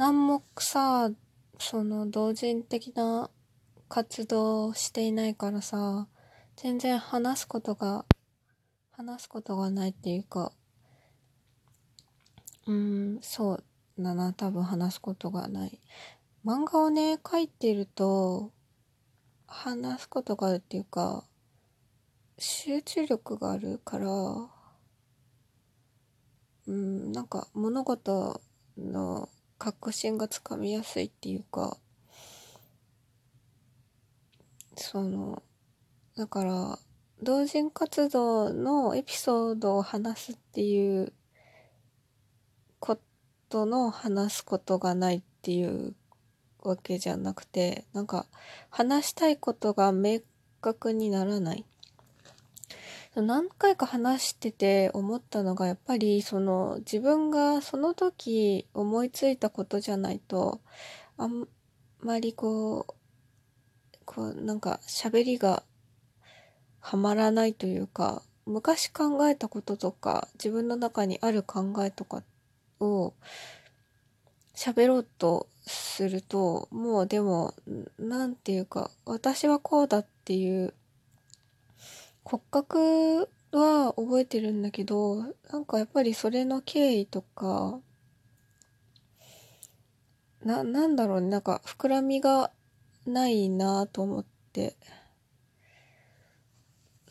何もさ、その同人的な活動をしていないからさ、全然話すことが、話すことがないっていうか、うん、そうだな、多分話すことがない。漫画をね、描いてると、話すことがあるっていうか、集中力があるから、うん、なんか物事の確信がつかみやすいっていうか、その、だから、同人活動のエピソードを話すっていうことの話すことがないっていうわけじゃなくて、なんか話したいことが明確にならない。何回か話してて思ったのがやっぱりその自分がその時思いついたことじゃないとあんまりこうこうなんか喋りがはまらないというか昔考えたこととか自分の中にある考えとかを喋ろうとするともうでも何て言うか私はこうだっていう骨格は覚えてるんだけどなんかやっぱりそれの経緯とかな、なんだろうねなんか膨らみがないなと思って。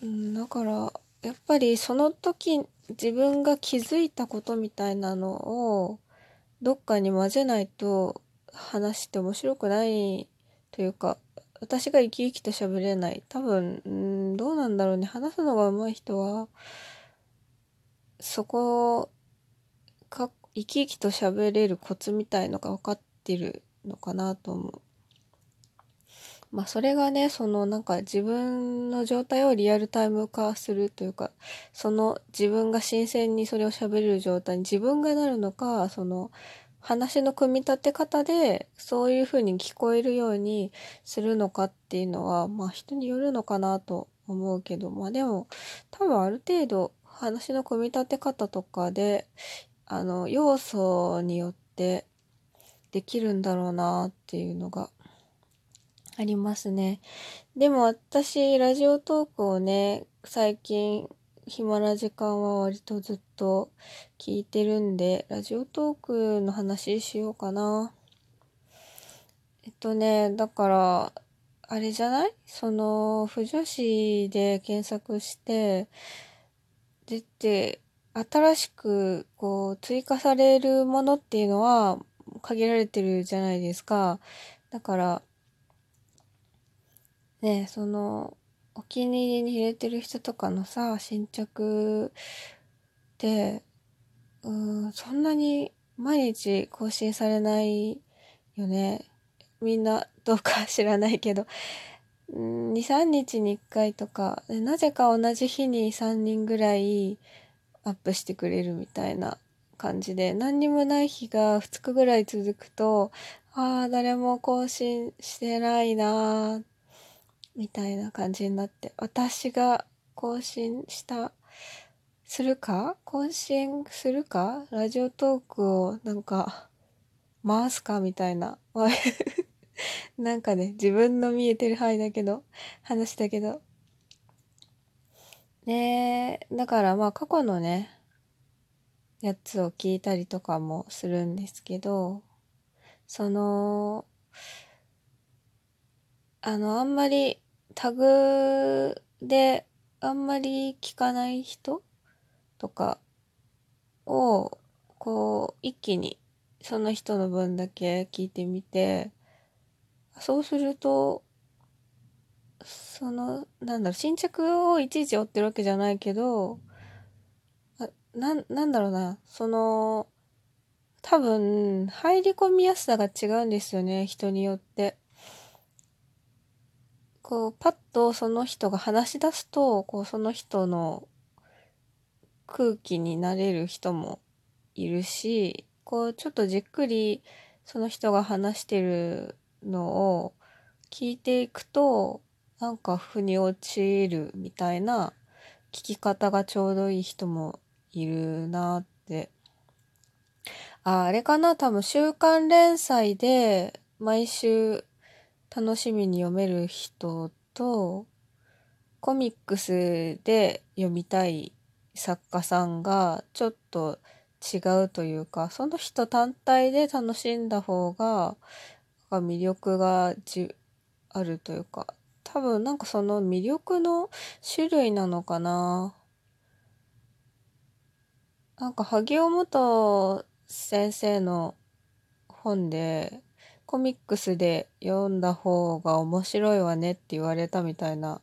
うんだからやっぱりその時自分が気づいたことみたいなのをどっかに混ぜないと話して面白くないというか私が生き生きと喋れない多分んどうなんだろうね話すのが上手い人はそこか生き生きと喋れるコツみたいのが分かってるのかなと思う。まあそれがね、そのなんか自分の状態をリアルタイム化するというか、その自分が新鮮にそれを喋れる状態に自分がなるのか、その話の組み立て方でそういう風に聞こえるようにするのかっていうのは、まあ人によるのかなと思うけど、まあでも多分ある程度話の組み立て方とかで、あの、要素によってできるんだろうなっていうのがありますね。でも私、ラジオトークをね、最近、暇な時間は割とずっと聞いてるんで、ラジオトークの話しようかな。えっとね、だから、あれじゃない？その、不女子で検索して、出て、新しくこう追加されるものっていうのは限られてるじゃないですか。だから、ねそのお気に入りに入れてる人とかのさ新着でうんそんなに毎日更新されないよね。みんなどうか知らないけど。23日に1回とか。なぜか同じ日に3人ぐらいアップしてくれるみたいな感じで。何にもない日が2日ぐらい続くとああ誰も更新してないなーみたいな感じになって私が更新したするか？更新するか？ラジオトークをなんか回すかみたいな。なんかね自分の見えてる範囲だけど話したけど。ねだからまあ過去のねやつを聞いたりとかもするんですけどそのあのあんまりタグであんまり聞かない人とかをこう一気にその人の分だけ聞いてみてそうするとそのなんだろう新着をいちいち追ってるわけじゃないけどあななんだろうなその多分入り込みやすさが違うんですよね人によって。こうパッとその人が話し出すとこうその人の空気になれる人もいるしこうちょっとじっくりその人が話してるのを聞いていくとなんか腑に落ちるみたいな聞き方がちょうどいい人もいるなって。あ、あれかな？多分週刊連載で毎週楽しみに読める人と、コミックスで読みたい作家さんがちょっと違うというか、その人単体で楽しんだ方が、魅力がじあるというか、多分なんかその魅力の種類なのかな。なんか萩尾元先生の本で、コミックスで読んだ方が面白いわねって言われたみたいな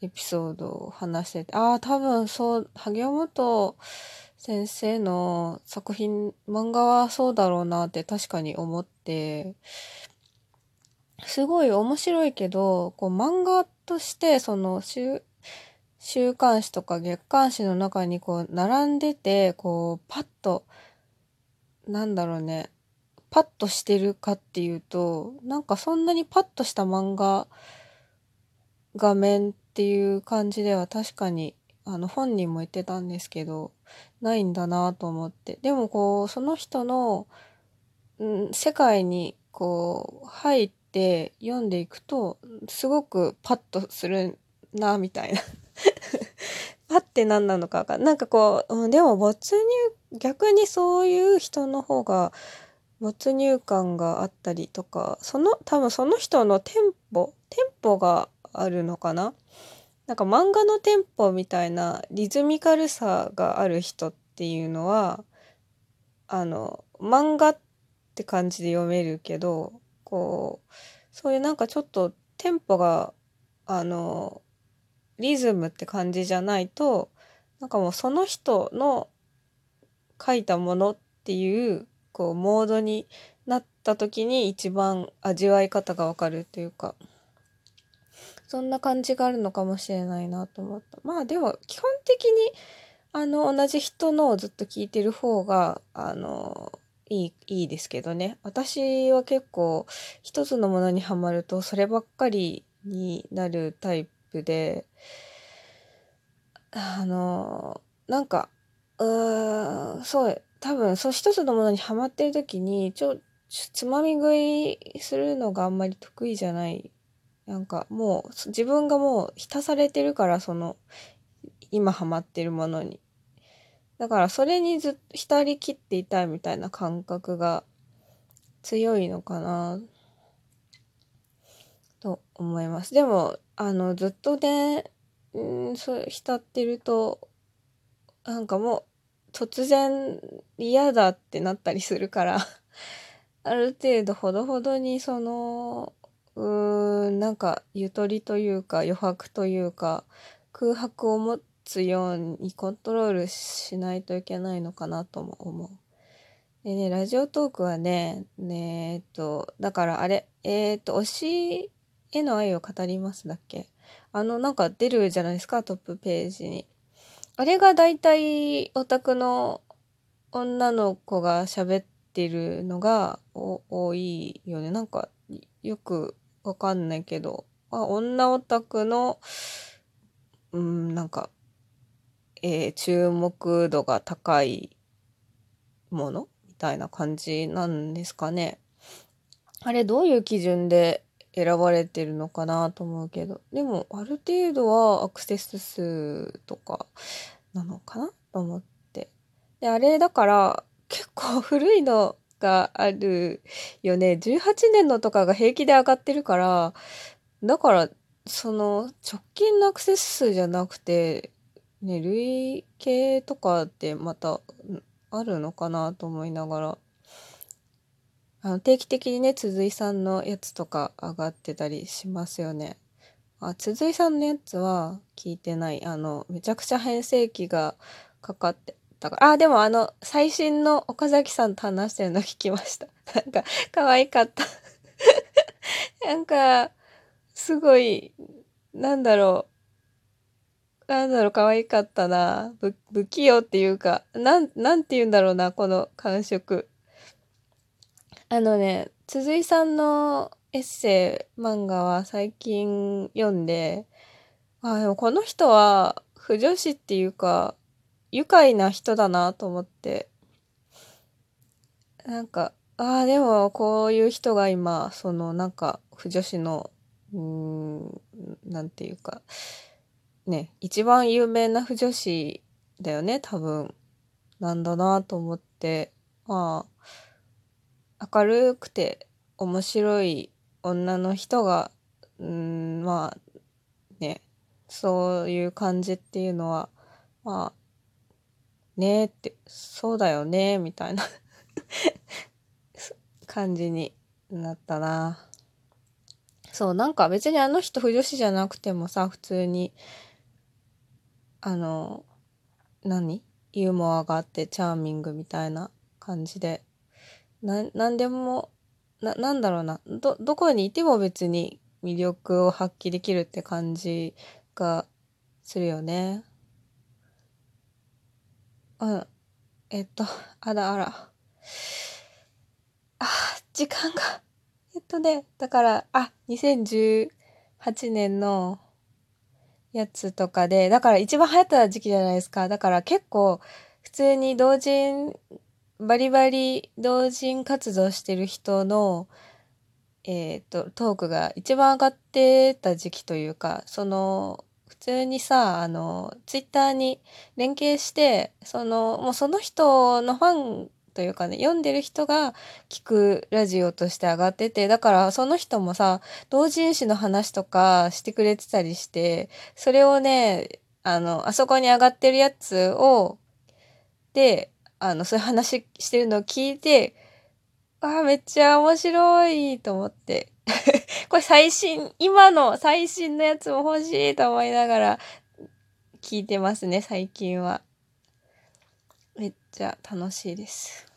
エピソードを話してて、ああ、多分そう、萩尾元先生の作品、漫画はそうだろうなって確かに思って、すごい面白いけど、こう漫画としてその週、週刊誌とか月刊誌の中にこう並んでて、こうパッと、なんだろうね、パッとしてるかっていうと、なんかそんなにパッとした漫画、画面っていう感じでは確かに、あの本人も言ってたんですけど、ないんだなと思って。でもこう、その人の、ん、世界にこう、入って読んでいくと、すごくパッとするな、みたいな パッて何なのかわかんない。なんかこう、うん、でも没入、逆にそういう人の方が、没入感があったりとか、その、多分その人のテンポ、テンポがあるのかな？なんか漫画のテンポみたいなリズミカルさがある人っていうのは、あの、漫画って感じで読めるけど、こう、そういうなんかちょっとテンポが、あの、リズムって感じじゃないと、なんかもうその人の書いたものっていうこうモードになった時に一番味わい方がわかるというかそんな感じがあるのかもしれないなと思った。まあでも基本的にあの同じ人のをずっと聞いてる方があのいいいいですけどね。私は結構一つのものにはまるとそればっかりになるタイプであのなんかうーんそう多分そう一つのものにハマってる時にちょつまみ食いするのがあんまり得意じゃない。なんかもう自分がもう浸されてるからその今ハマってるものに。だからそれにずっと浸りきっていたいみたいな感覚が強いのかな。と思います。でもあのずっとねうんそう浸ってるとなんかもう突然嫌だってなったりするから ある程度ほどほどにそのうーんなんかゆとりというか余白というか空白を持つようにコントロールしないといけないのかなとも思う。でね、ラジオトークはね、ねえっと、だからあれ、えー、っと、推しへの愛を語りますだっけ？あの、なんか出るじゃないですか、トップページに。あれが大体オタクの女の子が喋ってるのが多いよね。なんかよくわかんないけど、あ女オタクの、うん、なんか、えー、注目度が高いものみたいな感じなんですかね。あれどういう基準で選ばれてるのかなと思うけど、でもある程度はアクセス数とかなのかなと思って。で、あれだから結構古いのがあるよね。18年のとかが平気で上がってるから、だからその直近のアクセス数じゃなくて、ね、累計とかってまたあるのかなと思いながら。あの定期的にね、鈴井さんのやつとか上がってたりしますよね。あ、鈴井さんのやつは聞いてない。あの、めちゃくちゃ変声期がかかってたから。あ、でもあの、最新の岡崎さんと話してるの聞きました。なんか、可愛かった なんか、すごい、なんだろう。なんだろう、可愛かったな。不、器用っていうか、なん、なんて言うんだろうな、この感触。あのね、鈴井さんのエッセイ漫画は最近読んで、あ、でもこの人は不女子っていうか、愉快な人だなと思って、なんか、ああ、でもこういう人が今、そのなんか、不女子の、うーん、なんていうか、ね、一番有名な不女子だよね、多分。なんだなと思って、まあ、明るくて面白い女の人が、うん、まあ、ね、そういう感じっていうのは、まあ、ねえって、そうだよね、みたいな 感じになったな。そう、なんか別にあの人不女子じゃなくてもさ、普通に、あの、何？ユーモアがあってチャーミングみたいな感じで、な、なんでも、な、なんだろうな、ど、どこにいても別に魅力を発揮できるって感じがするよね。うん。えっと、あらあら。あ、時間が。えっとね、だから、あ、2018年のやつとかで、だから一番流行った時期じゃないですか。だから結構、普通に同人、バリバリ同人活動してる人の、えっ、と、トークが一番上がってた時期というか、その、普通にさ、あの、ツイッターに連携して、その、もうその人のファンというかね、読んでる人が聞くラジオとして上がってて、だからその人もさ、同人誌の話とかしてくれてたりして、それをね、あの、あそこに上がってるやつを、で、あの、そういう話してるのを聞いて、ああ、めっちゃ面白いと思って。これ最新、今の最新のやつも欲しいと思いながら聞いてますね、最近は。めっちゃ楽しいです。